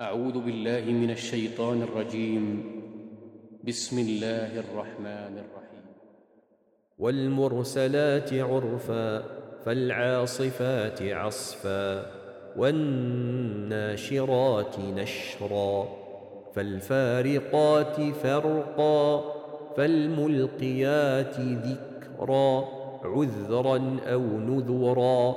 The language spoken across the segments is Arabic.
أعوذ بالله من الشيطان الرجيم. بسم الله الرحمن الرحيم. والمرسلات عرفا فالعاصفات عصفا والناشرات نشرا فالفارقات فرقا فالملقيات ذكرا عذرا أو نذرا.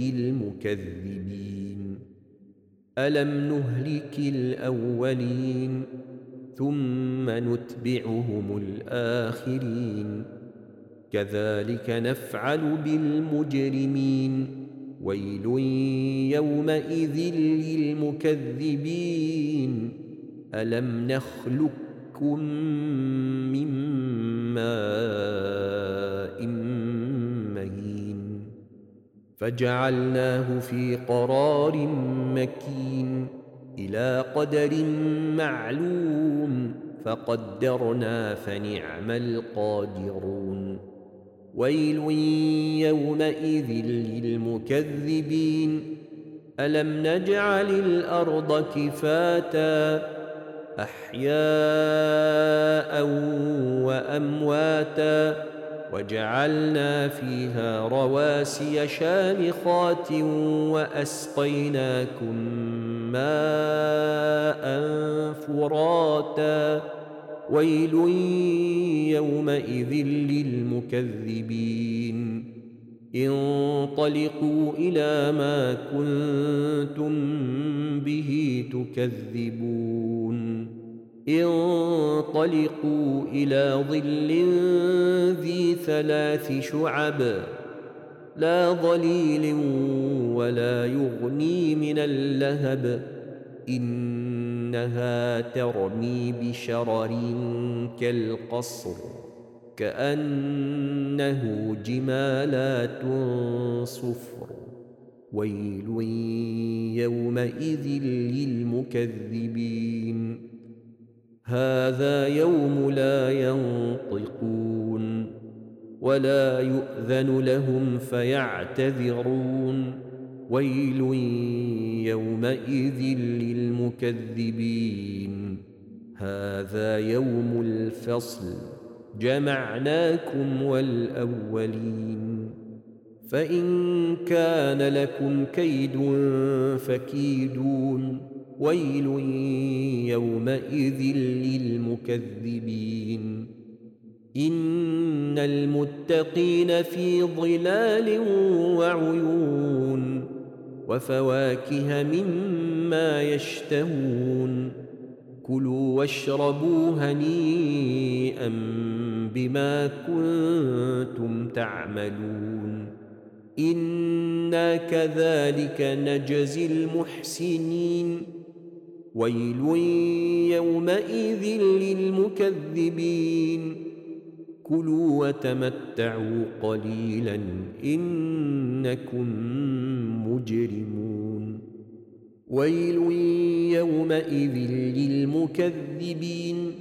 للمكذبين ألم نهلك الأولين ثم نتبعهم الآخرين؟ كذلك نفعل بالمجرمين. ويل يومئذ للمكذبين. ألم نخلقكم من ماء فجعلناه في قرار مكين إلى قدر معلوم فقدرنا فنعم القادرون. ويل يومئذ للمكذبين ألم نجعل الأرض كفاتا أحياء وأمواتا وجعلنا فيها رواسي شامخات وأسقيناكم ماء فراتا. ويل يومئذ للمكذبين. انطلقوا إلى ما كنتم به تكذبون. انطلقوا إلى ظل ذي ثلاث شعب لا ظليل ولا يغني من اللهب إنها ترمي بشرر كالقصر كأنه جمالات صفر ويل يومئذ للمكذبين هذا يوم لا ينطقون ولا يؤذن لهم فيعتذرون. ويل يومئذ للمكذبين. هذا يوم الفصل. جمعناكم والأولين. فإن كان لكم كيد فكيدون. ويل يومئذ للمكذبين. إن المتقين في ظلال وعيون وفواكه مما يشتهون. كلوا واشربوا هنيئا بما كنتم تعملون. إنا كذلك نجزي المحسنين. ويل يومئذ للمكذبين. كلوا وتمتعوا قليلا إنكم مجرمون. ويل يومئذ للمكذبين.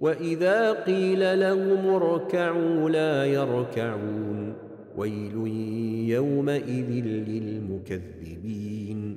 وإذا قيل لهم اركعوا لا يركعون. ويل يومئذ للمكذبين.